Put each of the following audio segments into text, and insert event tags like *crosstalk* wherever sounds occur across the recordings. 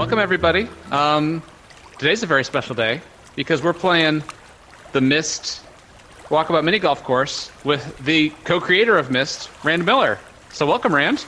Welcome, everybody. Um, today's a very special day because we're playing the Myst Walkabout Mini Golf Course with the co-creator of Myst, Rand Miller. So, welcome, Rand,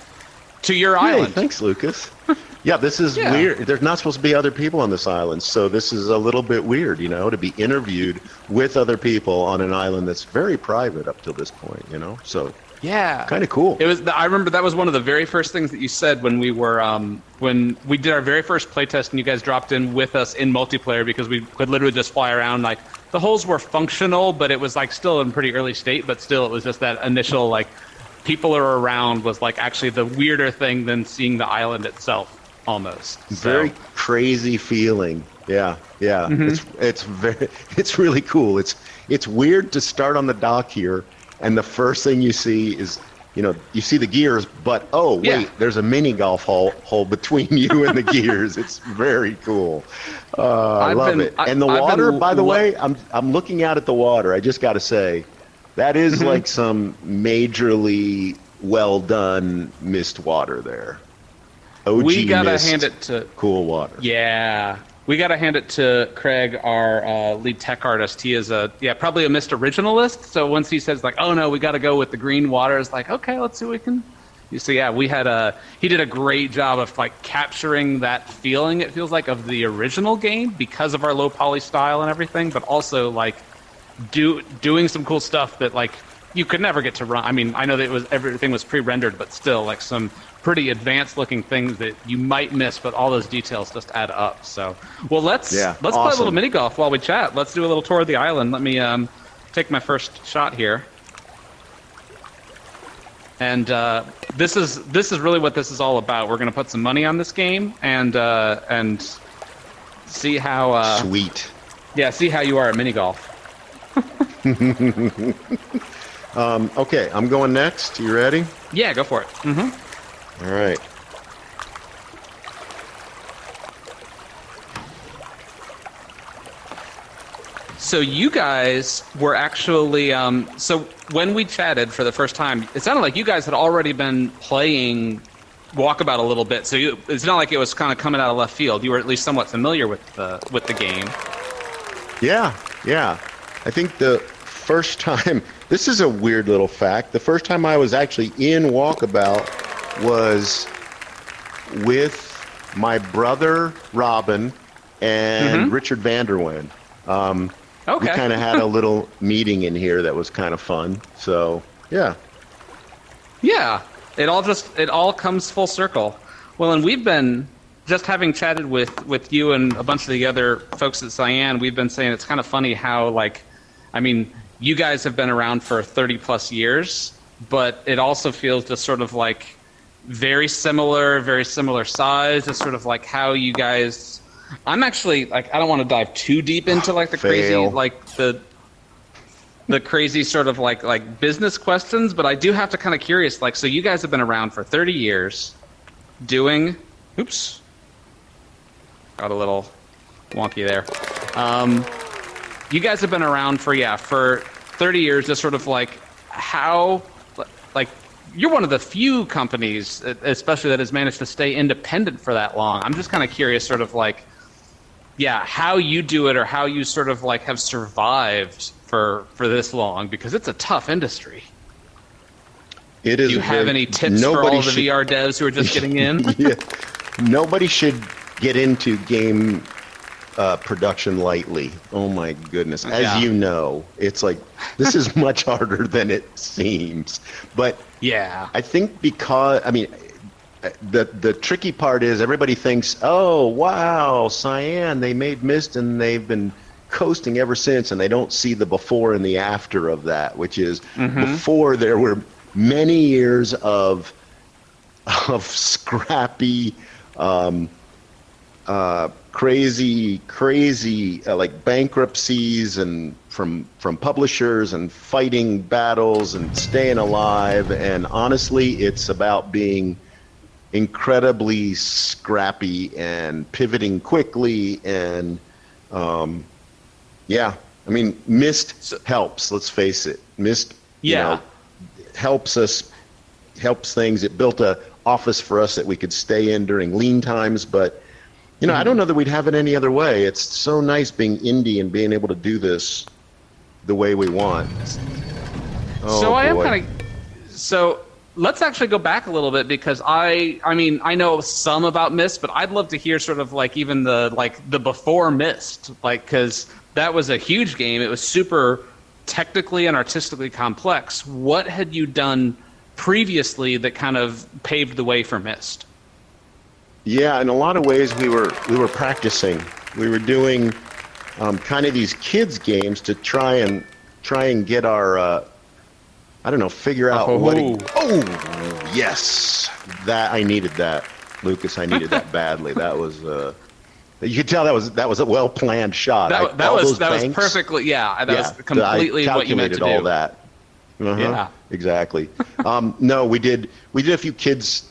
to your island. thanks, Lucas. *laughs* yeah, this is Yeah. weird. There's not supposed to be other people on this island, so this is a little bit weird, you know, to be interviewed with other people on an island that's very private up till this point, you know. So Yeah, kind of cool. It was. I remember that was one of the very first things that you said when we were um, when we did our very first playtest, and you guys dropped in with us in multiplayer because we could literally just fly around. Like the holes were functional, but it was like still in pretty early state. But still, it was just that initial like people are around was like actually the weirder thing than seeing the island itself almost. So- very crazy feeling. Yeah, yeah. Mm-hmm. It's it's very *laughs* it's really cool. It's it's weird to start on the dock here, and the first thing you see is. You know, you see the gears, but oh wait, Yeah. there's a mini golf hole hole between *laughs* you and the gears. It's very cool. Uh, I love been- it. I- And the I've been water, by the lo- way, I'm I'm looking out at the water. I just got to say, that is Mm-hmm. like some majorly well done Myst water there. OG we gotta Myst, hand it to cool water. Yeah, we got to hand it to Craig, our uh, lead tech artist. He is a yeah, probably a Myst originalist. So once he says like, "Oh no, we got to go with the green water," it's like, okay, let's see what we can. You see, yeah, we had a he did a great job of like capturing that feeling. It feels like of the original game because of our low poly style and everything, but also like do doing some cool stuff that like you could never get to run. I mean, I know that it was everything was pre-rendered, but still like some pretty advanced looking things that you might miss, but all those details just add up. So, well, let's Yeah, let's play a little mini golf while we chat. Let's do a little tour of the island. Let me um, take my first shot here. And uh, this is this is really what this is all about. We're going to put some money on this game and uh, and see how uh, Sweet. yeah see how you are at mini golf. *laughs* Um, okay, I'm going next. You ready? Yeah, go for it. hmm All right. So you guys were actually um, so when we chatted for the first time, it sounded like you guys had already been playing Walkabout a little bit. So you, it's not like it was kind of coming out of left field. You were at least somewhat familiar with the with the game. Yeah, yeah. I think the first *laughs* time, this is a weird little fact. The first time I was actually in Walkabout was with my brother Robyn and Richard Vander Wende. Um, Okay. We kind of had a *laughs* little meeting in here that was kind of fun. So, yeah. Yeah, it all just it all comes full circle. Well, and we've been just having chatted with with you and a bunch of the other folks at Cyan. We've been saying it's kind of funny how like, I mean, you guys have been around for thirty plus years, but it also feels just sort of like very similar, very similar size. It's sort of like how you guys. I'm actually like I don't want to dive too deep into like the crazy like the the crazy sort of like like business questions, but I do have to kind of curious. Like, so you guys have been around for 30 years, doing. Oops, got a little wonky there. Um, you guys have been around for yeah for 30 years. Just sort of like how like you're one of the few companies, especially that has managed to stay independent for that long. I'm just kind of curious, sort of like yeah, how you do it or how you sort of like have survived for for this long because it's a tough industry. It is Do you have very- any tips for all the should- VR devs who are just getting in? *laughs* yeah. Nobody should get into game uh, production lightly. Oh my goodness. As Yeah. you know, it's like this is *laughs* much harder than it seems. But yeah. I think because I mean the the tricky part is everybody thinks, "Oh, wow, Cyan, they made Myst and they've been coasting ever since." And they don't see the before and the after of that, which is before there were many years of of scrappy um, uh, crazy, crazy uh, like bankruptcies and from from publishers and fighting battles and staying alive. And honestly, it's about being incredibly scrappy and pivoting quickly and um, yeah. I mean, Myst helps. Let's face it, Myst. you Yeah. know, helps us helps things. It built a office for us that we could stay in during lean times, but You know, I don't mm-hmm. know that we'd have it any other way. It's so nice being indie and being able to do this the way we want. Oh, so I am kind of. So let's actually go back a little bit because I, I mean, I know some about Myst, but I'd love to hear sort of like even the like the before Myst, like because that was a huge game. It was super technically and artistically complex. What had you done previously that kind of paved the way for Myst? Yeah, in a lot of ways, we were we were practicing. We were doing um, kind of these kids games to try and try and get our uh, I don't know, figure out Oh. what. It, oh, yes, that I needed that, Lucas. I needed that badly. That was. Uh, you could tell that was that was a well planned shot. I- That, that was that was perfectly yeah. That yeah, was completely what you meant to do. all that. Uh-huh, Yeah. exactly. um, no, we did we did a few kids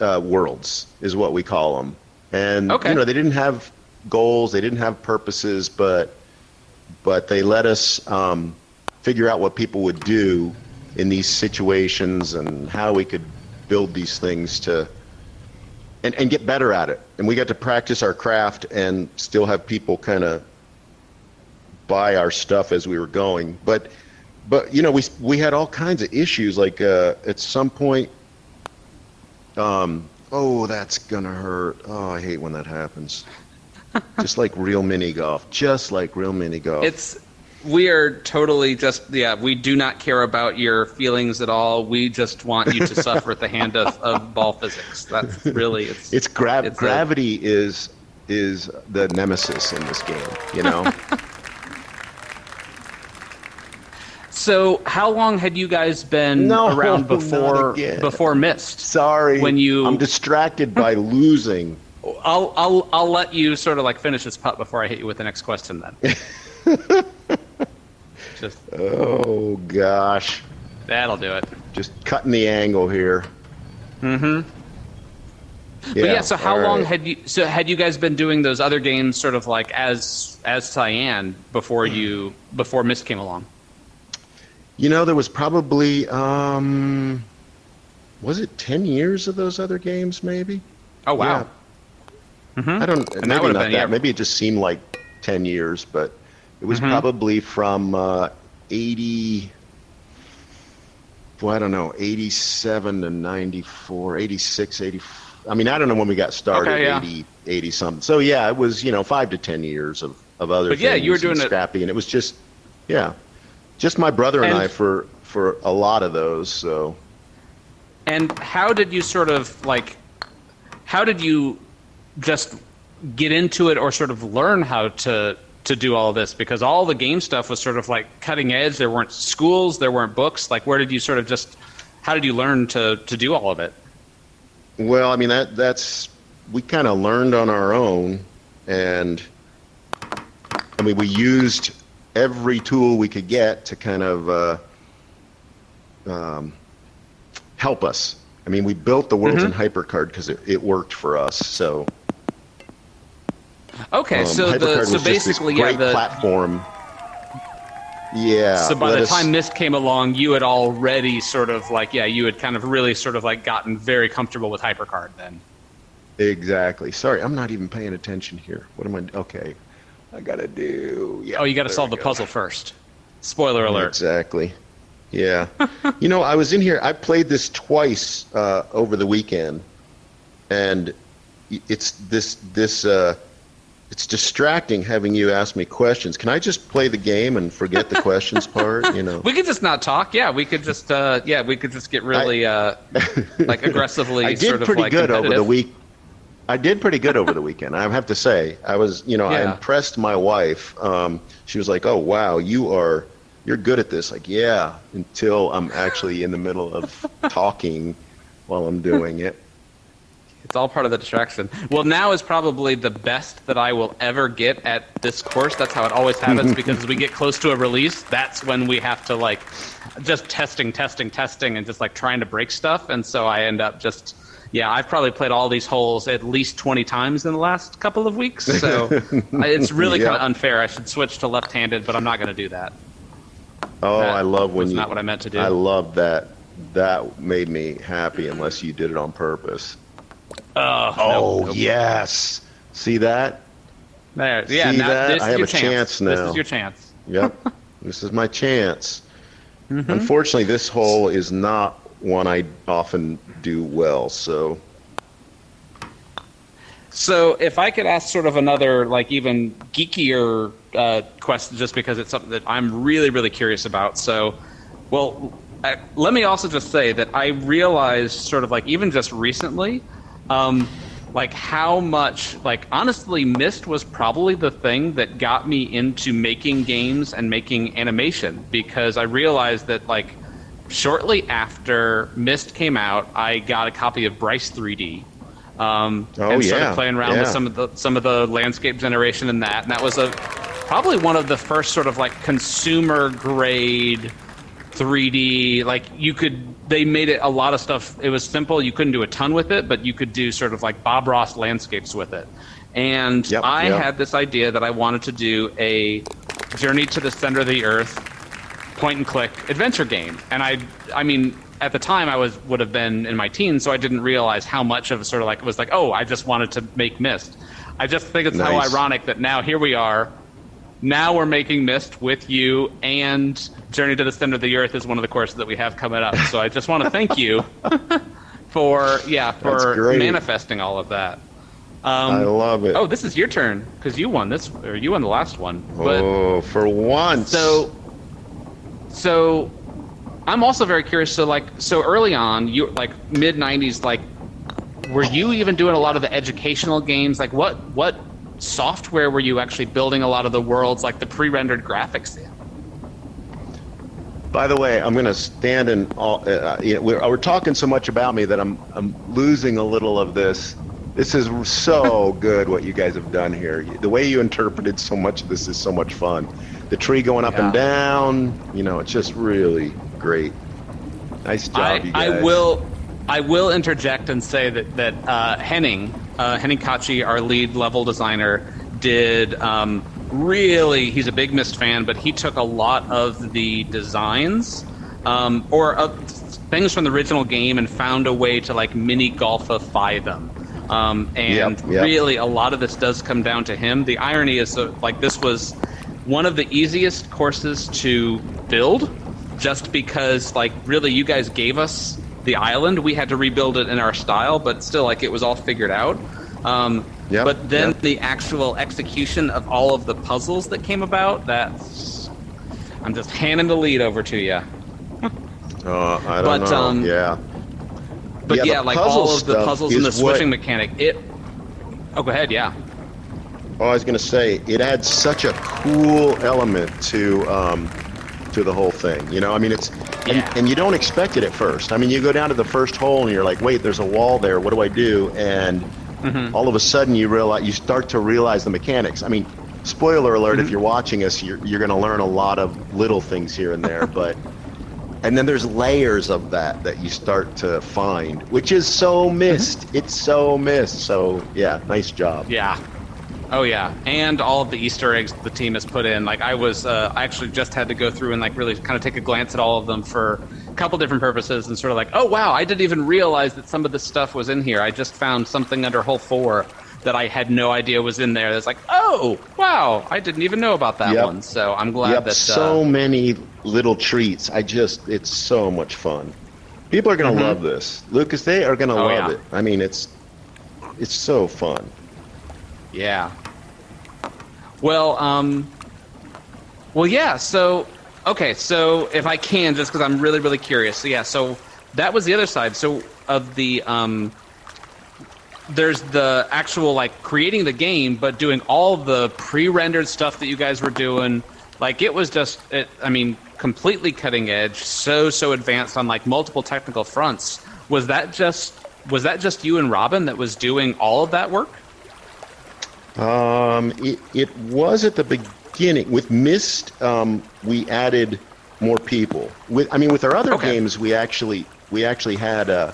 uh, worlds is what we call them, and Okay. you know they didn't have goals, they didn't have purposes, but but they let us um, figure out what people would do in these situations and how we could build these things to and, and get better at it. And we got to practice our craft and still have people kind of buy our stuff as we were going. But but you know we we had all kinds of issues. Like uh, at some point, um, oh that's gonna hurt. Oh I hate when that happens. just like real mini golf. Just like real mini golf. It's we are totally just yeah. We do not care about your feelings at all. We just want you to suffer at the hand of, of ball physics. That's really it's. it's gra- it's a- gravity is is the nemesis in this game. You know. *laughs* so how long had you guys been No, around before before Myst? Sorry. When you- I'm distracted by *laughs* losing. I'll I'll I'll let you sort of like finish this putt before I hit you with the next question. Then. *laughs* just Oh gosh. that'll do it. Just cutting the angle here. Mm-hmm. But yeah, so how long right. had you so had you guys been doing those other games sort of like as as Cyan before *clears throat* you before Myst came along? You know, there was probably um, was it ten years of those other games? Maybe. Oh wow. I don't. And that maybe would've not that. yeah. Maybe it just seemed like ten years, but it was Mhm. probably from uh, eighty. Well, I don't know, 87 to 94, 86, 80. I mean, I don't know when we got started, Okay, yeah. 80, 80 something. So, yeah, it was, you know, five to 10 years of, of other But yeah, you were and doing it- Scrappy, and it was just, yeah, just my brother and, And- I for, for a lot of those. So, And how did you sort of like how did you just get into it or sort of learn how to to do all this? Because all the game stuff was sort of like cutting edge. There weren't schools there weren't books. Like where did you sort of just how did you learn to to do all of it? Well, I mean that that's we kind of learned on our own, and I mean we used every tool we could get to kind of uh, um, help us. I mean, we built the worlds in HyperCard because it, it worked for us. So, okay um, so HyperCard the so basically yeah the platform. Yeah. so by the us- time Myst came along, you had already sort of like yeah, you had kind of really sort of like gotten very comfortable with Hypercard then. exactly. Sorry, I'm not even paying attention here. What am I? Okay, I gotta do. Yeah. Oh, you got to solve the go. puzzle first. Spoiler alert. Exactly. Yeah. *laughs* you know, I was in here. I played this twice uh, over the weekend, and it's this this uh, it's distracting having you ask me questions. Can I just play the game and forget the questions *laughs* part? You know. We could just not talk. Yeah, we could just uh yeah, we could just get really uh like *laughs* aggressively I did sort of pretty like good over the week. I did pretty good over the *laughs* weekend. I have to say, I was, you know, I impressed my wife. Um, she was like, "Oh wow, you are, you're good at this." Like, yeah, until I'm actually in the middle of *laughs* talking while I'm doing it. It's all part of the distraction. Well, now is probably the best that I will ever get at this course. That's how it always happens *laughs* because as we get close to a release, that's when we have to like just testing, testing, testing, and just like trying to break stuff. And so I end up just yeah, I've probably played all these holes at least 20 times in the last couple of weeks. So *laughs* it's really Yeah. kind of unfair. I should switch to left-handed, but I'm not going to do that. Oh, That I love when you. not what I meant to do. I love that. That made me happy, unless you did it on purpose. Uh, Oh nope, yes, See that? There, yeah. See now, that? This I have a chance. chance This is your chance. Yep. *laughs* this is my chance. Mm-hmm. Unfortunately, this hole is not one I often do well. So So, if I could ask sort of another, like even geekier uh, question, just because it's something that I'm really, really curious about. So, well, I, let me also just say that I realized, sort of like even just recently, um, like how much, like honestly, Myst was probably the thing that got me into making games and making animation because I realized that like shortly after Myst came out, I got a copy of Bryce 3D. Um, Oh, and started yeah, playing around with some of the some of the landscape generation and that, and that was a probably one of the first sort of like consumer grade 3D. Like you could, they made it a lot of stuff. It was simple. You couldn't do a ton with it, but you could do sort of like Bob Ross landscapes with it. And Yep, I yep. had this idea that I wanted to do a Journey to the Center of the Earth point and click adventure game. And I, I mean, at the time I was would have been in my teens, so I didn't realize how much of sort of like it was like, oh, I just wanted to make Myst. I just think it's how Nice. ironic that now here we are. Now we're making Myst with you, and Journey to the Center of the Earth is one of the courses that we have coming up. So I just want to *laughs* thank you for yeah for manifesting all of that. Um, I love it. Oh, this is your turn because you won this, or you won the last one. But oh, for once. so, so I'm also very curious. So, like, so early on, you like mid '90s, like, were you even doing a lot of the educational games? Like, what what software were you actually building a lot of the worlds, like the pre-rendered graphics in? By the way, I'm going to stand and all, uh, you know, we're, we're talking so much about me that I'm I'm losing a little of this. This is so *laughs* good what you guys have done here. The way you interpreted so much of this is so much fun. The tree going up and down, you know, it's just really great. Nice job, I, you guys. I will I will interject and say that that uh, Henning uh, Henning Kachi, our lead level designer, did um, really. He's a big Myst fan, but he took a lot of the designs um, or uh, things from the original game and found a way to like mini golfify them. Um, and Yep, yep. really, a lot of this does come down to him. The irony is that like this was one of the easiest courses to build just because like really you guys gave us the island we had to rebuild it in our style but still like it was all figured out um, Yep, but then yep. the actual execution of all of the puzzles that came about that's i'm just handing the lead over to you Uh, I don't But, know. um, yeah. but Yeah, yeah, like all of the puzzles and the is what- switching mechanic it oh go ahead yeah Oh, I was going to say it adds such a cool element to um, to the whole thing. You know, I mean, it's and, Yeah. and you don't expect it at first. I mean, you go down to the first hole and you're like, wait, there's a wall there. What do I do? And Mm-hmm. all of a sudden, you realize you start to realize the mechanics. I mean, spoiler alert: Mm-hmm. if you're watching us, you're you're going to learn a lot of little things here and there, but. *laughs* And then there's layers of that that you start to find, which is so Myst. It's so Myst. So yeah, nice job. Yeah. Oh yeah, and all of the Easter eggs the team has put in. Like I was, uh, I actually just had to go through and like really kind of take a glance at all of them for a couple different purposes, and sort of like, oh wow, I didn't even realize that some of this stuff was in here. I just found something under hole four that I had no idea was in there. That's like, oh wow, I didn't even know about that Yep. one. So I'm glad Yep, that. so uh, many little treats. I just, it's so much fun. People are going to love this, Lucas. They are going to Mm-hmm. Oh, love yeah. it. I mean, it's, it's so fun. Yeah. Well, um, well, yeah. So, okay. So, if I can, just because I'm really, really curious. So, yeah. So that was the other side. So of the um, there's the actual like creating the game, but doing all the pre-rendered stuff that you guys were doing. Like it was just, it, I mean, completely cutting edge, so so advanced on like multiple technical fronts. Was that just was that just you and Robyn that was doing all of that work? Um, it, it was at the beginning with Myst. Um, we added more people. With, I mean, with our other Okay. games, we actually we actually had uh,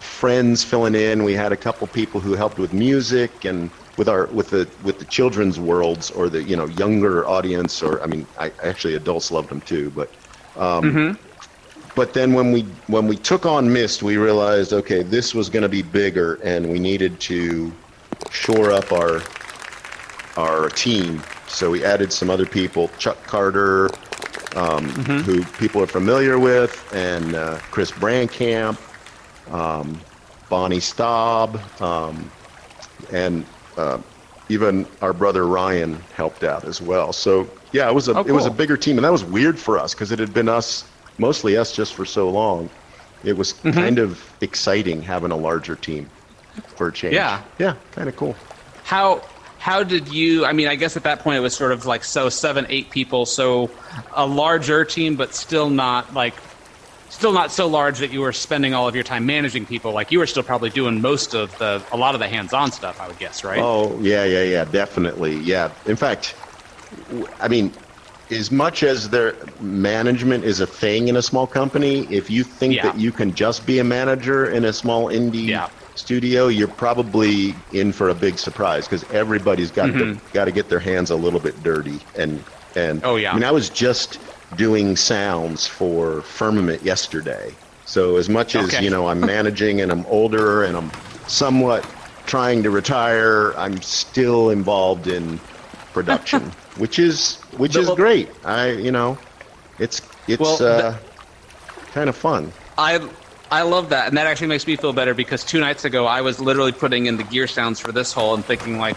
friends filling in. We had a couple people who helped with music and with our with the with the children's worlds or the you know younger audience. Or I mean, I actually adults loved them too, but. Um, But then when we when we took on Myst, we realized okay, this was going to be bigger, and we needed to shore up our our team. So we added some other people, Chuck Carter, um, who people are familiar with, and uh, Chris Brandkamp, um, Bonnie Staub, um, and uh, even our brother Ryan helped out as well. So yeah, it was a Oh, it was a bigger team, and that was weird for us because it had been us mostly us just for so long. It was kind of exciting having a larger team for a change. Yeah. yeah, kind of cool. How how did you? I mean, I guess at that point it was sort of like so seven, eight people, so a larger team, but still not like still not so large that you were spending all of your time managing people. Like you were still probably doing most of the a lot of the hands-on stuff. I would guess, right? Oh yeah, yeah, yeah, definitely. Yeah. In fact, I mean, as much as their management is a thing in a small company, if you think Yeah. that you can just be a manager in a small indie Yeah. studio, you're probably in for a big surprise because everybody's got to got to get their hands a little bit dirty and and. Mm-hmm. Oh, yeah. I mean, I was just doing sounds for Firmament yesterday, so as much as Okay. you know, I'm *laughs* managing and I'm older and I'm somewhat trying to retire. I'm still involved in production, which is which is Well- great. I you know, it's it's Well, uh, kind of fun. I I love that, and that actually makes me feel better because two nights ago I was literally putting in the gear sounds for this hole and thinking like,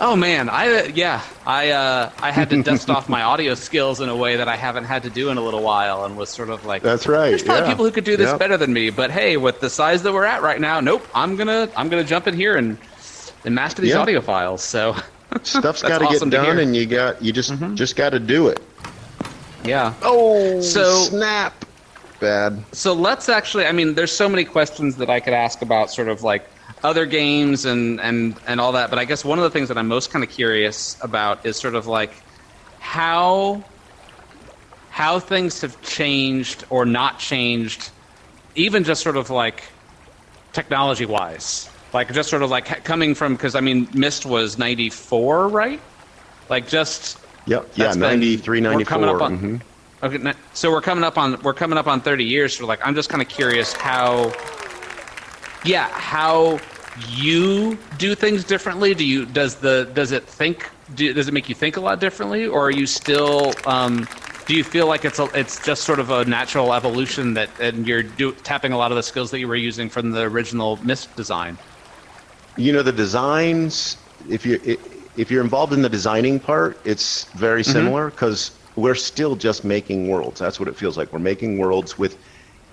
oh man, I yeah, I uh, I had to dust off my *laughs* audio skills in a way that I haven't had to do in a little while, and was sort of like, That's right. There's probably yeah. people who could do this Yep. better than me, but hey, with the size that we're at right now, nope, I'm gonna I'm gonna jump in here and and master these Yeah. audio files. So Stuff's got to awesome to get done. Mm-hmm. and you got you just just got to do it. yeah. Oh, So- snap! Bad. So let's actually. I mean, there's so many questions that I could ask about sort of like other games and and and all that. But I guess one of the things that I'm most kind of curious about is sort of like how how things have changed or not changed, even just sort of like technology wise. Like just sort of like coming from because I mean, Myst was '94, right? Like just Yep. Yeah. That's been- 93, we're 94. coming up on- mhm. Okay, so we're coming up on we're coming up on 30 years. So like, I'm just kind of curious how, yeah, how you do things differently. Do you does the does it think do, does it make you think a lot differently, or are you still um, do you feel like it's a, it's just sort of a natural evolution that and you're do, tapping a lot of the skills that you were using from the original Myst design? You know the designs. If you if you're involved in the designing part, it's very Mm-hmm. similar because we're still just making worlds. That's what it feels like. We're making worlds with,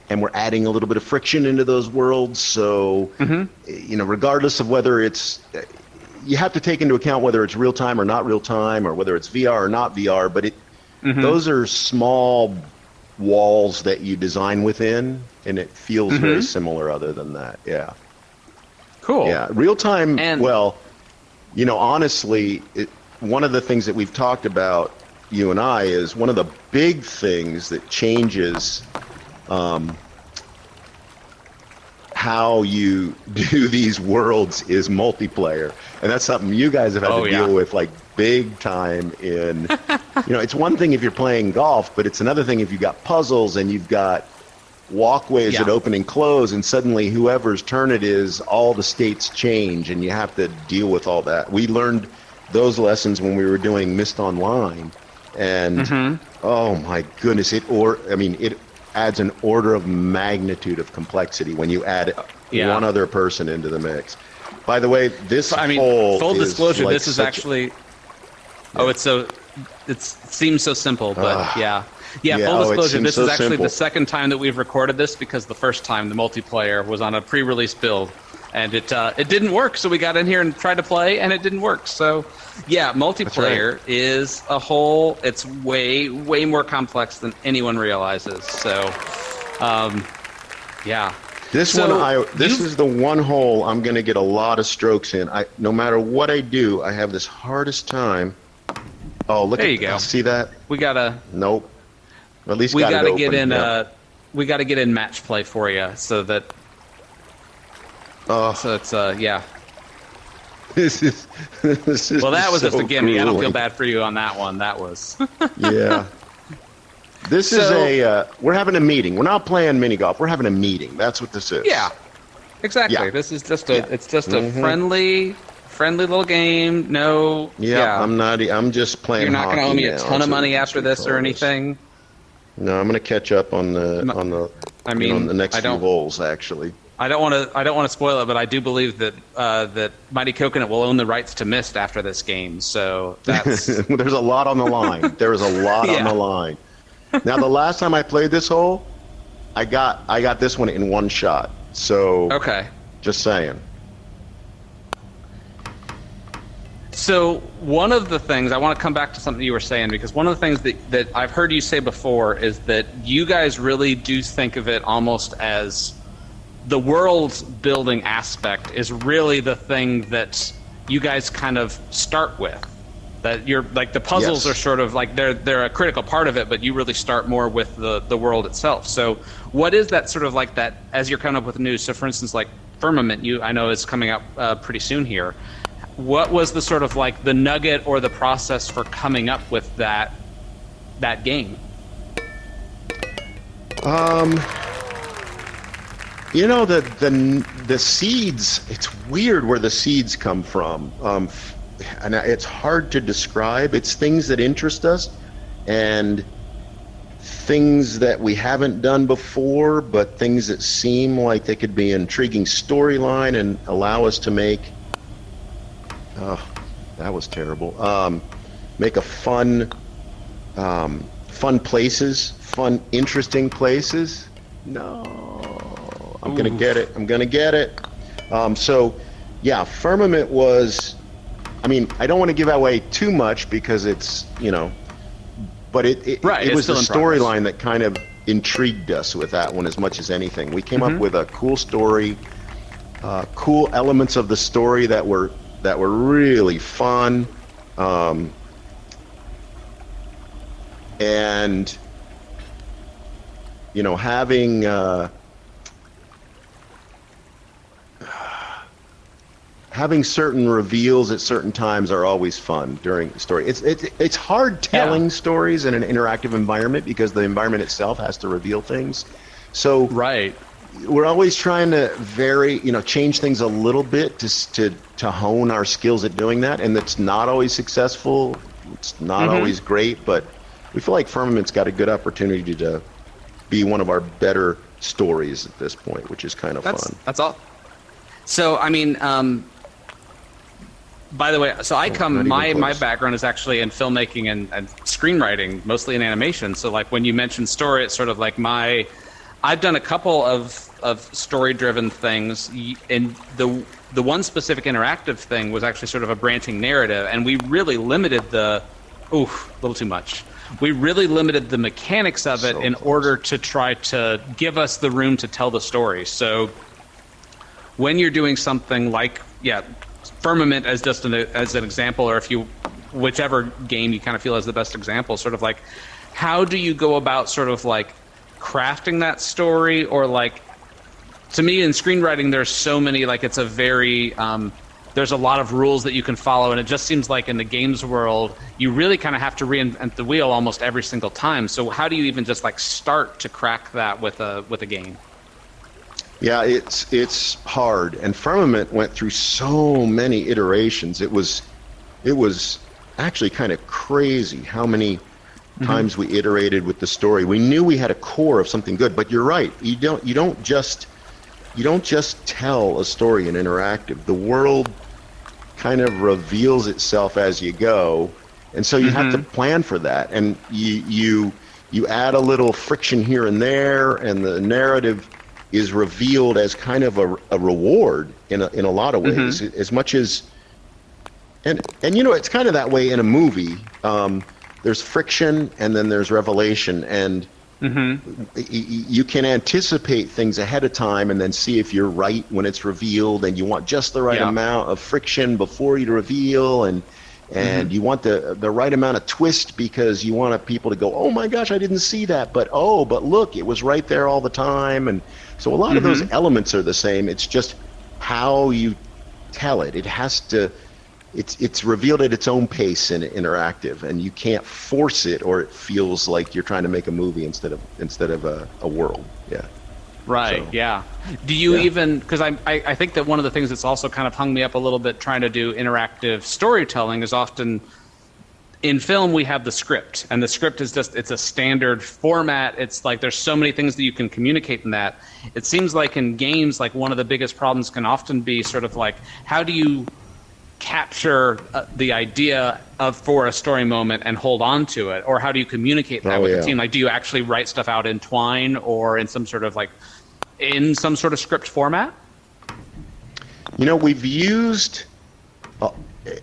and we're adding a little bit of friction into those worlds. So, Mm-hmm. you know, regardless of whether it's, you have to take into account whether it's real time or not real time, or whether it's VR or not VR. But it, Mm-hmm. those are small walls that you design within, and it feels Mm-hmm. very similar. Other than that, yeah. Cool. Yeah, real time. And- well, you know, honestly, it, one of the things that we've talked about, you and I, is one of the big things that changes um, how you *laughs* do these worlds is multiplayer, and that's something you guys have had Oh, to yeah. deal with like big time. In *laughs* you know, it's one thing if you're playing golf, but it's another thing if you've got puzzles and you've got walkways Yeah. that open and close, and suddenly whoever's turn it is, all the states change, and you have to deal with all that. We learned those lessons when we were doing Myst Online, and Mm-hmm. oh my goodness, it or I mean it adds an order of magnitude of complexity when you add Yeah. one other person into the mix. By the way, this I mean, full disclosure, like this is actually. Oh, it's so. It seems so simple, but Ugh. yeah. Yeah, Yeah, full oh, disclosure, this so is actually simple. the second time that we've recorded this because the first time the multiplayer was on a pre-release build, and it uh, it didn't work. So we got in here and tried to play, and it didn't work. So, yeah, multiplayer is a whole. It's way way more complex than anyone realizes. So, um, yeah. This So, one, I this is the one hole I'm going to get a lot of strokes in. I no matter what I do, I have this hardest time. Oh, look There at you go. See that? We gotta Nope. At least we got to get in yeah. uh we got to get in match play for you so that Oh, so it's uh yeah *laughs* this is this is well that was so just a gimme i don't feel bad for you on that one that was *laughs* yeah. This is a uh, we're having a meeting. We're not playing mini golf. We're having a meeting. That's what this is. yeah exactly Yeah. this is just a Yeah. it's just a Mhm. friendly friendly little game. No, Yeah, yeah. I'm not. I'm just playing. You're not going to owe me a ton of money after this or anything. No, I'm going to catch up on the on the. I you know, mean, on the next few holes actually. I don't want to. I don't want to spoil it, but I do believe that uh, that Mighty Coconut will own the rights to Myst after this game. So that's *laughs* There's a lot on the line. There is a lot on *laughs* the line. Now, the last time I played this hole, I got I got this one in one shot. So okay. just saying. So one of the things I want to come back to something you were saying because one of the things that, that I've heard you say before is that you guys really do think of it almost as the world building aspect is really the thing that you guys kind of start with. That you're like the puzzles Yes. are sort of like they're they're a critical part of it, but you really start more with the the world itself. So what is that sort of like that as you're coming up with news? So for instance, like Firmament, you I know is coming up uh, pretty soon here. What was the sort of like the nugget or the process for coming up with that that game? Um, you know the the the seeds. It's weird where the seeds come from. Um, and it's hard to describe. It's things that interest us, and things that we haven't done before, but things that seem like they could be an intriguing storyline and allow us to make. Oh, that was terrible. Um, make a fun um, fun places, fun, interesting places. No, I'm gonna get it. I'm gonna get it. Um, so, yeah, Firmament was. I mean, I don't want to give away too much because it's you know, but it it, Right, it was the still in progress. storyline that kind of intrigued us with that one as much as anything. We came Mm-hmm. up with a cool story, uh, cool elements of the story that were that were really fun. Um, and you know having uh, having certain reveals at certain times are always fun during the story. It's it's it's hard telling Yeah. stories in an interactive environment because the environment itself has to reveal things. So Right. We're always trying to vary, you know, change things a little bit to to to hone our skills at doing that, and it's not always successful. It's not Mhm. always great, but we feel like Firmament's got a good opportunity to be one of our better stories at this point, which is kind of That's fun. that's all. So I mean, um, by the way, so I not come my my background is actually in filmmaking and, and screenwriting, mostly in animation. So like when you mentioned story, it's sort of like my. I've done a couple of of story driven things, and the the one specific interactive thing was actually sort of a branching narrative, and we really limited the. Oof, a little too much. We really limited the mechanics of it So in close. order to try to give us the room to tell the story. So when you're doing something like yeah firmament as just an as an example or if you whichever game you kind of feel is the best example sort of like how do you go about sort of like crafting that story or like to me in screenwriting there's so many like it's a very um, there's a lot of rules that you can follow and it just seems like in the games world you really kind of have to reinvent the wheel almost every single time. So how do you even just like start to crack that with a with a game? Yeah, it's it's hard, and Firmament went through so many iterations. It was it was actually kind of crazy how many Mm-hmm. times we iterated with the story. We knew we had a core of something good, but you're right. You don't you don't just you don't just tell a story in interactive. The world kind of reveals itself as you go, and so you have to mm-hmm. plan for that. And you you you add a little friction here and there, and the narrative is revealed as kind of a, a reward in a, in a lot of ways. Mm-hmm. As much as and and you know it's kind of that way in a movie. Um, there's friction and then there's revelation, and mm-hmm. y- you can anticipate things ahead of time and then see if you're right when it's revealed, and you want just the right Yeah. amount of friction before you reveal, and and mm-hmm. you want the the right amount of twist because you want people to go, oh my gosh, I didn't see that, but oh, but look, it was right there all the time, and so a lot of those mm-hmm. elements are the same. It's just how you tell it. It has to. It's it's revealed at its own pace and interactive, and you can't force it, or it feels like you're trying to make a movie instead of instead of a, a world. Yeah. Right. So- Yeah. Do you Yeah. even because I, I I think that one of the things that's also kind of hung me up a little bit trying to do interactive storytelling is often in film we have the script and the script is just it's a standard format it's like there's so many things that you can communicate in that it seems like in games like one of the biggest problems can often be sort of like how do you capture uh, the idea of for a story moment and hold on to it or how do you communicate that Oh, with yeah. the team like do you actually write stuff out in twine or in some sort of like in some sort of script format You know, we've used uh,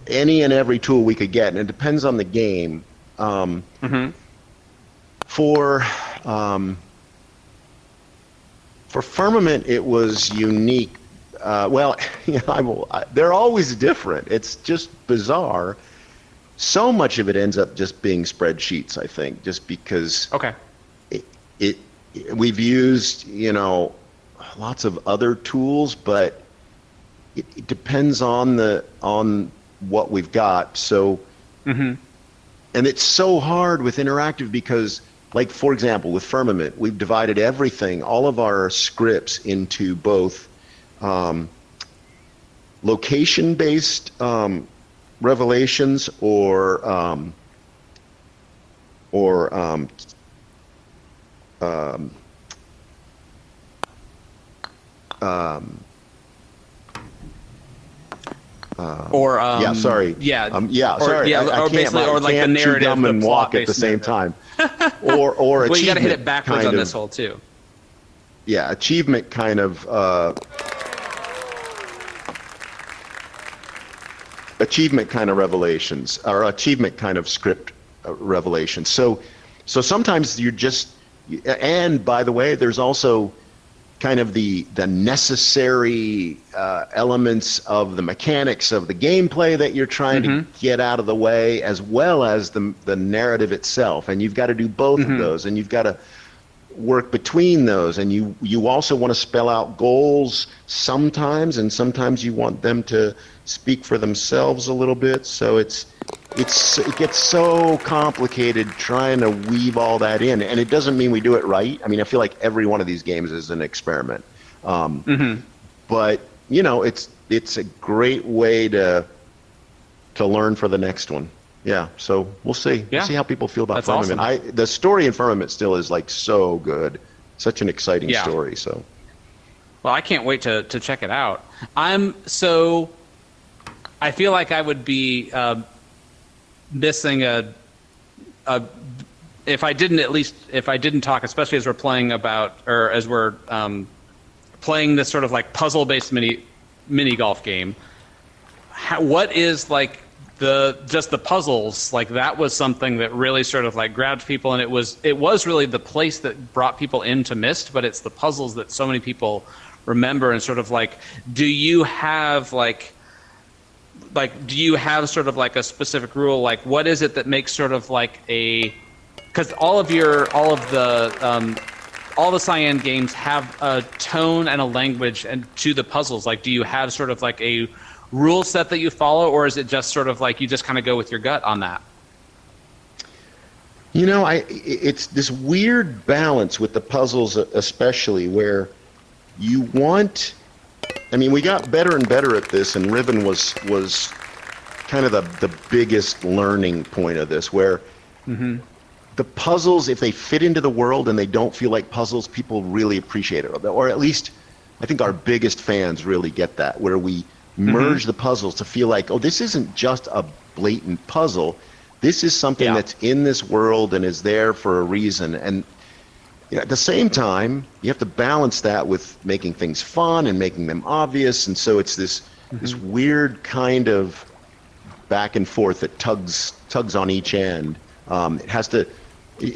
any and every tool we could get, and it depends on the game. Um, For um, for Firmament, it was unique. Uh, well, *laughs* you know, I will, I, they're always different. It's just bizarre. So much of it ends up just being spreadsheets. I think, just because okay it, it we've used you know lots of other tools but it, it depends on the on what we've got so and it's so hard with interactive because like for example with firmament we've divided everything all of our scripts into both um, location based um, revelations or um, or um, or um, yeah, sorry. yeah um, yeah, or, sorry. yeah I, I or can't, basically I or like the can't chew gum and walk at the same narrative. time. *laughs* or or well you got to hit it backwards on of- this whole too yeah, achievement kind of uh, achievement kind of revelations or achievement kind of script uh, revelations. So so sometimes you're just and by the way, there's also kind of the the necessary uh, elements of the mechanics of the gameplay that you're trying to get out of the way, as well as the the narrative itself, and you've got to do both of those, and you've got to work between those. And you you also want to spell out goals sometimes and sometimes you want them to speak for themselves a little bit so it's it's it gets so complicated trying to weave all that in and it doesn't mean we do it right i mean i feel like every one of these games is an experiment um, but you know it's it's a great way to to learn for the next one yeah so we'll see Yeah. we'll see how people feel about That's firmament awesome. i the story in firmament still is like so good such an exciting Yeah. story so Well, I can't wait to, to check it out. I'm so. I feel like I would be uh, missing a, a. If I didn't at least if I didn't talk, especially as we're playing about or as we're um, playing this sort of like puzzle based mini mini golf game. How, what is like the just the puzzles like that was something that really sort of like grabbed people and it was it was really the place that brought people into Myst but it's the puzzles that so many people remember and sort of like do you have like like do you have sort of like a specific rule like what is it that makes sort of like a because all of your all of the um, all the cyan games have a tone and a language and to the puzzles like do you have sort of like a rule set that you follow or is it just sort of like you just kind of go with your gut on that You know, I it's this weird balance with the puzzles, especially where you want. I mean, we got better and better at this, and Riven was was kind of the the biggest learning point of this, where mm-hmm. the puzzles, if they fit into the world and they don't feel like puzzles, people really appreciate it, or at least I think our biggest fans really get that, where we mm-hmm. merge the puzzles to feel like, oh, this isn't just a blatant puzzle. This is something Yeah. that's in this world and is there for a reason. And you know, at the same time, you have to balance that with making things fun and making them obvious. And so it's this this weird kind of back and forth that tugs tugs on each end. Um, it has to.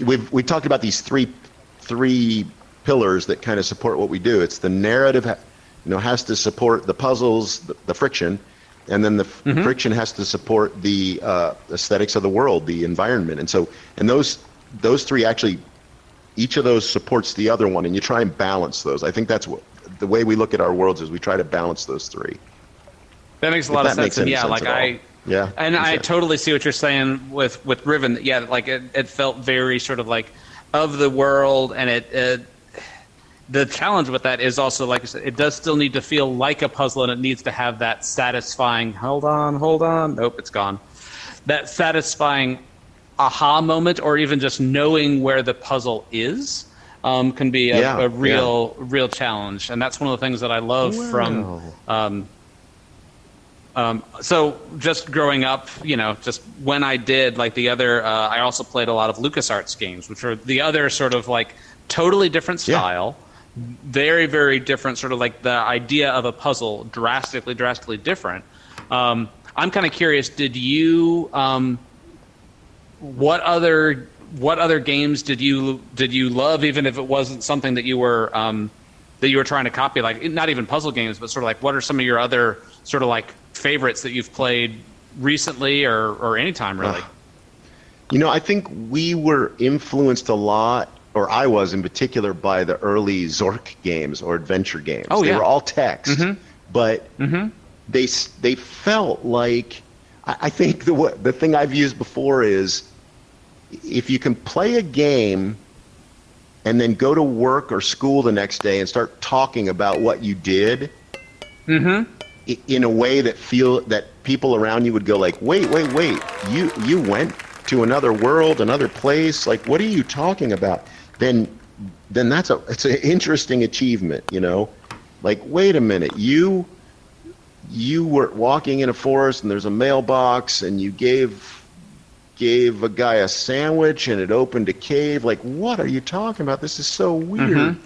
We've we talked about these three three pillars that kind of support what we do. It's the narrative, you know, has to support the puzzles, the, the friction, and then the f friction has to support the uh, aesthetics of the world, the environment, and so and those those three actually each of those supports the other one, and you try and balance those. I think that's what the way we look at our worlds is we try to balance those three. That makes a If lot of sense. And yeah, sense like. I Yeah, And I totally see what you're saying with with Riven. Yeah, like it, it felt very sort of like of the world and it, it the challenge with that is also like I said, it does still need to feel like a puzzle, and it needs to have that satisfying. Hold on, hold on. Nope, it's gone. That satisfying aha moment, or even just knowing where the puzzle is, um, can be a, Yeah, a real, real challenge. And that's one of the things that I love from. Um, um, so just growing up, you know, just when I did like the other, uh, I also played a lot of LucasArts games, which are the other sort of like totally different Yeah. style, very very different. Sort of like the idea of a puzzle, drastically drastically different. Um, I'm kind of curious. Did you? Um, what other what other games did you did you love, even if it wasn't something that you were um, that you were trying to copy? Like not even puzzle games, but sort of like what are some of your other sort of like favorites that you've played recently or or anytime really? Ugh. You know, I think we were influenced a lot, or I was in particular, by the early Zork games or adventure games. Oh, they yeah. were all text, mm-hmm. but mm-hmm. they s- they felt like. I I think the the thing I've used before is if you can play a game and then go to work or school the next day and start talking about what you did mm-hmm. i- in a way that feel that people around you would go like wait wait wait. You you went to another world another place. Like what are you talking about? Then then that's a it's an interesting achievement you know? Like wait a minute. You you were walking in a forest and there's a mailbox and you gave gave a guy a sandwich and it opened a cave. Like what are you talking about? This is so weird.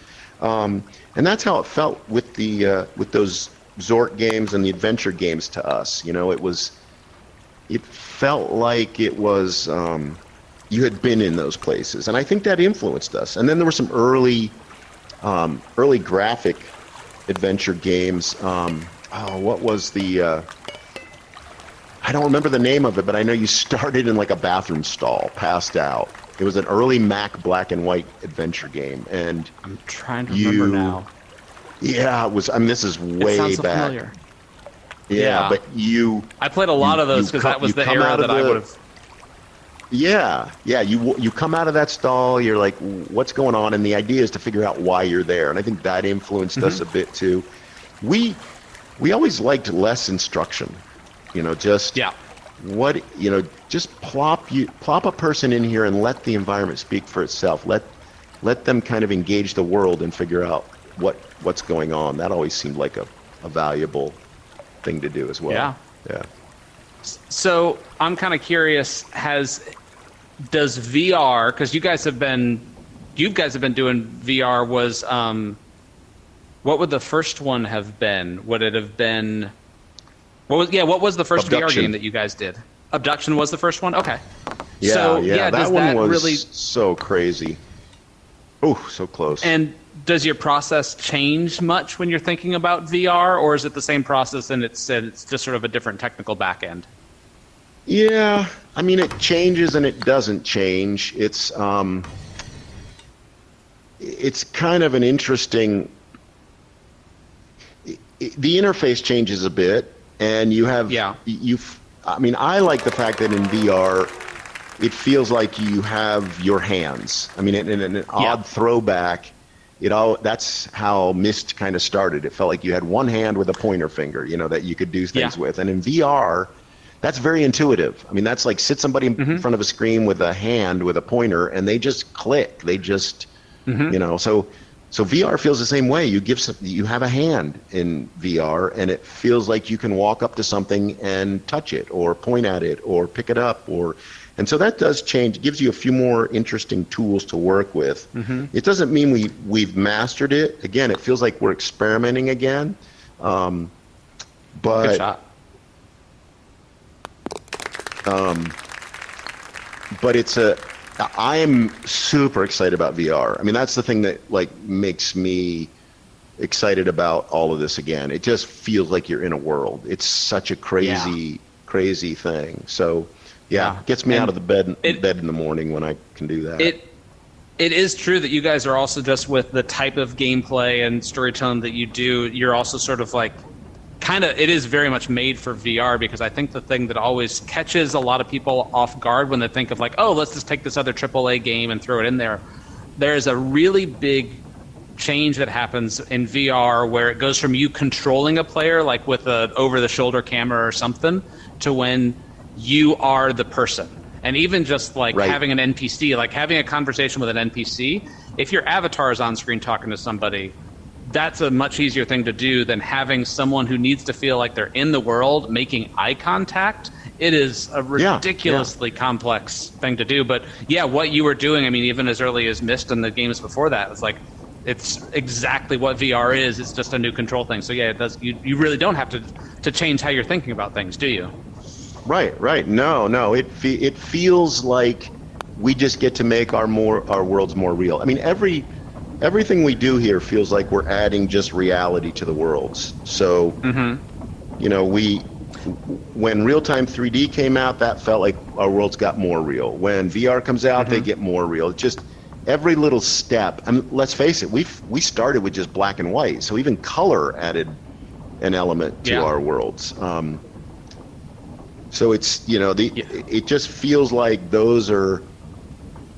Um, and that's how it felt with the uh, with those Zork games and the adventure games to us. You know it was it felt like it was um, you had been in those places. And I think that influenced us. And then there were some early um, early graphic adventure games. Um, oh what was the uh, I don't remember the name of it, but I know you started in like a bathroom stall, passed out. It was an early Mac black and white adventure game, and I'm trying to You- remember now. yeah, it was. I mean, this is It way sounds so back. familiar. Yeah, Yeah. but you, I played a lot You- of those because that was the come era out of that I would have. yeah, yeah, you you come out of that stall, you're like, what's going on? And the idea is to figure out why you're there, and I think that influenced us a Mm-hmm. bit too. We we always liked less instruction, you know, just Yeah. what you know just plop you plop a person in here and let the environment speak for itself let let them kind of engage the world and figure out what what's going on that always seemed like a, a valuable thing to do as well Yeah. yeah So I'm kind of curious. Has does VR? Because you guys have been, you guys have been doing VR. Was um, what would the first one have been? Would it have been? What was yeah? What was the first Obduction. VR game that you guys did? Obduction was the first one. Okay. yeah So yeah, does that one that was really so crazy oh so close And does your process change much when you're thinking about VR, or is it the same process and it's it's just sort of a different technical back end? Yeah, I mean it changes and it doesn't change. It's um, it's kind of an interesting. The interface changes a bit, and you have Yeah. You, I mean, I like the fact that in VR, it feels like you have your hands. I mean, in, in an odd throwback, it all that's how Myst kind of started. It felt like you had one hand with a pointer finger, you know, that you could do things Yeah. with. And in VR, that's very intuitive. I mean, that's like sit somebody Mm-hmm. in front of a screen with a hand with a pointer, and they just click. They just, Mm-hmm. you know, so so VR feels the same way. You give some, you have a hand in VR, and it feels like you can walk up to something and touch it, or point at it, or pick it up, or and so that does change. It gives you a few more interesting tools to work with. Mm-hmm. It doesn't mean we we've mastered it. Again, it feels like we're experimenting again. Um, but Good shot. but it's a i am super excited about vr i mean that's the thing that like makes me excited about all of this again. It just feels like you're in a world. It's such a crazy crazy thing. So yeah, Yeah. gets me And out of the bed it- bed in the morning when i can do that. It it is true that you guys are also just with the type of gameplay and storytelling that you do. You're also sort of like kind of it is very much made for VR because I think the thing that always catches a lot of people off guard when they think of like, oh, let's just take this other AAA game and throw it in there. There's a really big change that happens in VR where it goes from you controlling a player, like with a over the shoulder camera or something, to when you are the person. And even just like Right. having an NPC, like having a conversation with an NPC, if your avatar is on screen talking to somebody, that's a much easier thing to do than having someone who needs to feel like they're in the world making eye contact. It is a Yeah, ridiculously complex thing to do. But yeah, what you were doing, I mean, even as early as Myst and the games before that, it's like it's exactly what VR is. It's just a new control thing. So yeah, it does. You, you really don't have to to change how you're thinking about things, do you? Right, right. No, no. It fe- it feels like we just get to make our more our worlds more real. I mean, every everything we do here feels like we're adding just reality to the worlds. So, you know, we when real time 3D came out, that felt like our worlds got more real. When VR comes out, they get more real. It's just every little step. I mean, let's face it, we we started with just black and white, so even color added an element to Yeah. our worlds. Um, so it's you know the Yeah. it just feels like those are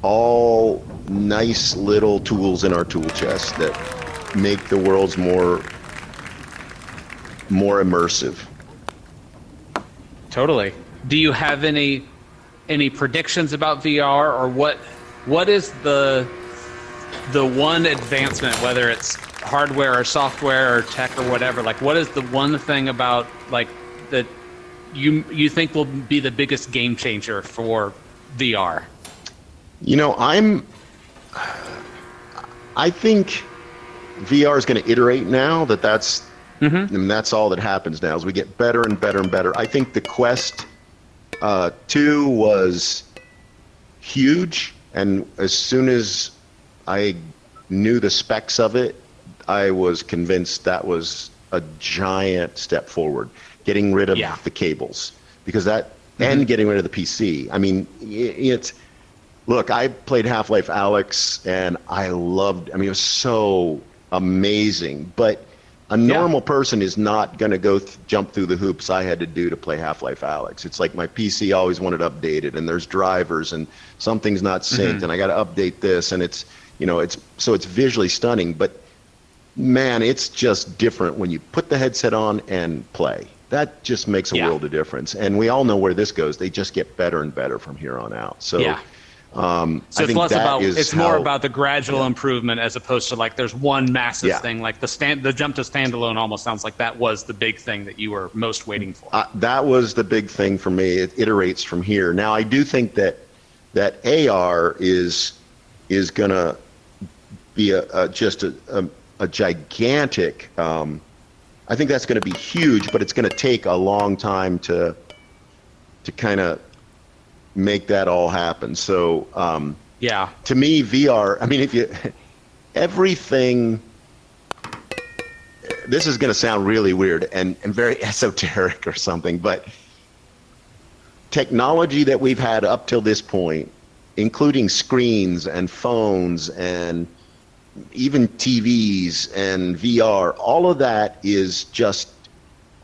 all nice little tools in our tool chest that make the worlds more more immersive. Totally. Do you have any any predictions about VR or what what is the the one advancement whether it's hardware or software or tech or whatever like what is the one thing about like that you you think will be the biggest game changer for VR? You know, I'm. I think VR is going to iterate now. That that's and that's all that happens now. As we get better and better and better. I think the Quest uh, Two was huge, and as soon as I knew the specs of it, I was convinced that was a giant step forward. Getting rid of Yeah. the cables because that and getting rid of the PC. I mean, it's look. I played Half-Life Alyx and I loved. I mean, it was so amazing. But a normal person is not going to go th- jump through the hoops I had to do to play Half-Life Alyx. It's like my PC always wanted updated, and there's drivers, and something's not mm-hmm. synced, and I got to update this, and it's you know it's so it's visually stunning, but man, it's just different when you put the headset on and play. That just makes a Yeah. world of difference, and we all know where this goes. They just get better and better from here on out. So, Yeah. Um, So I it's think less that about it's more how- about the gradual improvement as opposed to like there's one massive Yeah. thing like the stand the jump to standalone almost sounds like that was the big thing that you were most waiting for. uh, that was the big thing for me. It iterates from here. Now, I do think that that AR is is going to be a, a just a, a, a gigantic. Um, I think that's going to be huge, but it's going to take a long time to to kind of make that all happen. So. Um, yeah. to me VR I mean if you everything this is going to sound really weird and, and very *laughs* esoteric or something but technology that we've had up till this point including screens and phones and even TVs and VR all of that is just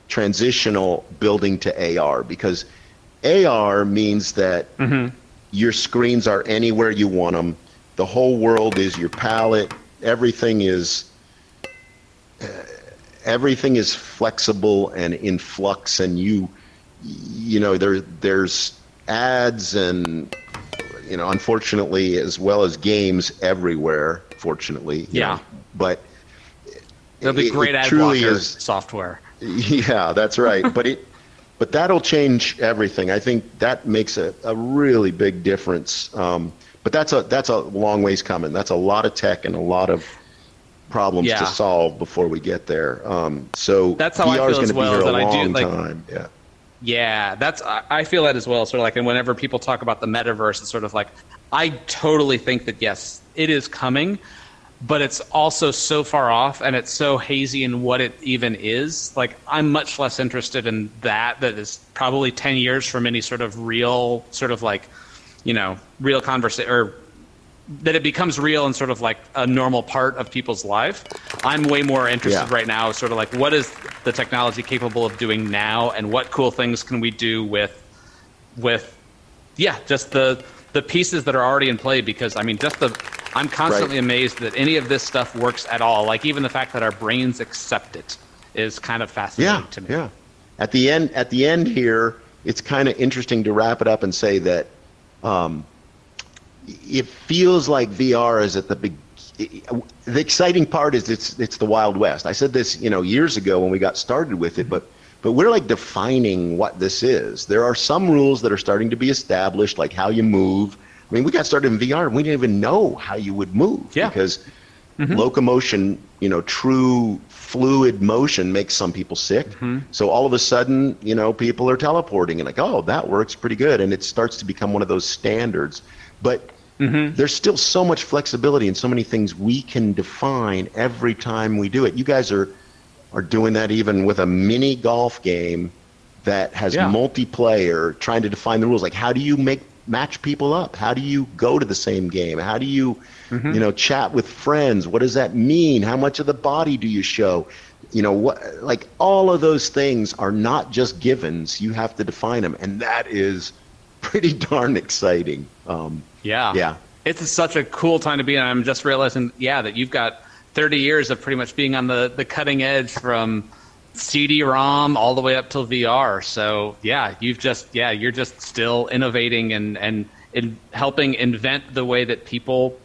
transitional building to AR because AR means that your screens are anywhere you want them. The whole world is your palette. Everything is uh, everything is flexible and in flux, and you you know there there's ads and you know unfortunately as well as games everywhere. Fortunately, Yeah. know. but It'll be it- great it ad truly is- software. *laughs* yeah, that's right. but it, but that'll change everything. I think that makes a, a really big difference. Um, but that's a that's a long ways coming. That's a lot of tech and a lot of problems Yeah. to solve before we get there. Um, so That's how I VR is feel as going to well, that I do, like- time. Yeah. Yeah, that's I I feel that as well. Sort of like, and whenever people talk about the metaverse, it's sort of like I totally think that yes, it is coming, but it's also so far off and it's so hazy in what it even is. Like I'm much less interested in that. That is probably ten years from any sort of real, sort of like, you know, real conversation or that it becomes real and sort of like a normal part of people's life. I'm way more interested Yeah. right now, sort of like what is the technology capable of doing now, and what cool things can we do with, with, yeah, just the the pieces that are already in play. Because I mean, just the I'm constantly right. amazed that any of this stuff works at all. Like even the fact that our brains accept it is kind of fascinating yeah, to me. Yeah. At the end, at the end here, it's kind of interesting to wrap it up and say that um, it feels like VR is at the big. The exciting part is it's it's the Wild West. I said this, you know, years ago when we got started with it, but but we're like defining what this is. There are some rules that are starting to be established, like how you move. I mean, we got started in VR and we didn't even know how you would move yeah. because mm-hmm. locomotion, you know, true fluid motion makes some people sick. Mm-hmm. So all of a sudden, you know, people are teleporting and like, oh, that works pretty good, and it starts to become one of those standards. But mm-hmm. there's still so much flexibility and so many things we can define every time we do it. You guys are are doing that even with a mini golf game that has yeah. multiplayer, trying to define the rules. Like, how do you make match people up? How do you go to the same game? How do you, mm-hmm. you know, chat with friends? What does that mean? How much of the body do you show? You know, what like all of those things are not just givens. You have to define them, and that is pretty *laughs* darn exciting. Um, yeah, yeah. It's such a cool time to be, and I'm just realizing, yeah, that you've got 30 years of pretty much being on the the cutting edge from CD-ROM all the way up till VR. So yeah, you've just yeah, you're just still innovating and and in helping invent the way that people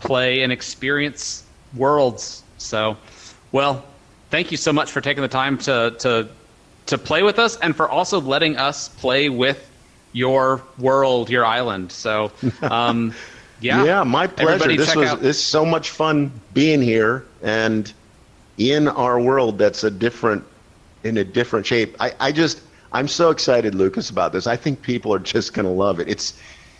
play and experience worlds. So, well, thank you so much for taking the time to to to play with us and for also letting us play with your world, your island. So, *laughs* um, yeah, yeah, my pleasure. this was out- this so much fun being here and in our world that's a different in a different shape. I, I just I'm so excited, Lucas, about this. I think people are just going to love it. It's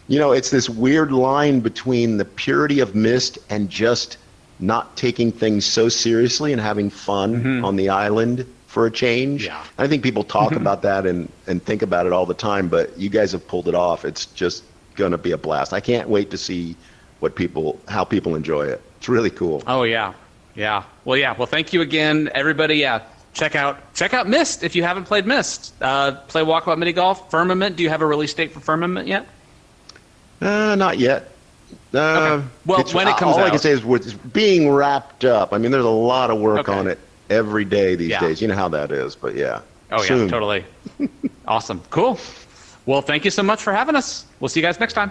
you know, it's this weird line between the purity of Myst and just not taking things so seriously and having fun mm-hmm. on the island for a change. Yeah. I think people talk mm-hmm. about that and, and think about it all the time, but you guys have pulled it off. It's just going to be a blast. I can't wait to see what people how people enjoy it. It's really cool. Oh yeah. Yeah. Well, yeah. Well, thank you again, everybody. Yeah check out check out Myst if you haven't played Myst. Uh, play Walkabout Mini Golf. Firmament. Do you have a release date for Firmament yet? Uh, not yet. Uh, okay. Well, when it comes all out, I can say is it's being wrapped up. I mean, there's a lot of work okay. on it every day these yeah. days. You know how that is, but yeah. Oh Soon. yeah, totally. *laughs* awesome. Cool. Well, thank you so much for having us. We'll see you guys next time.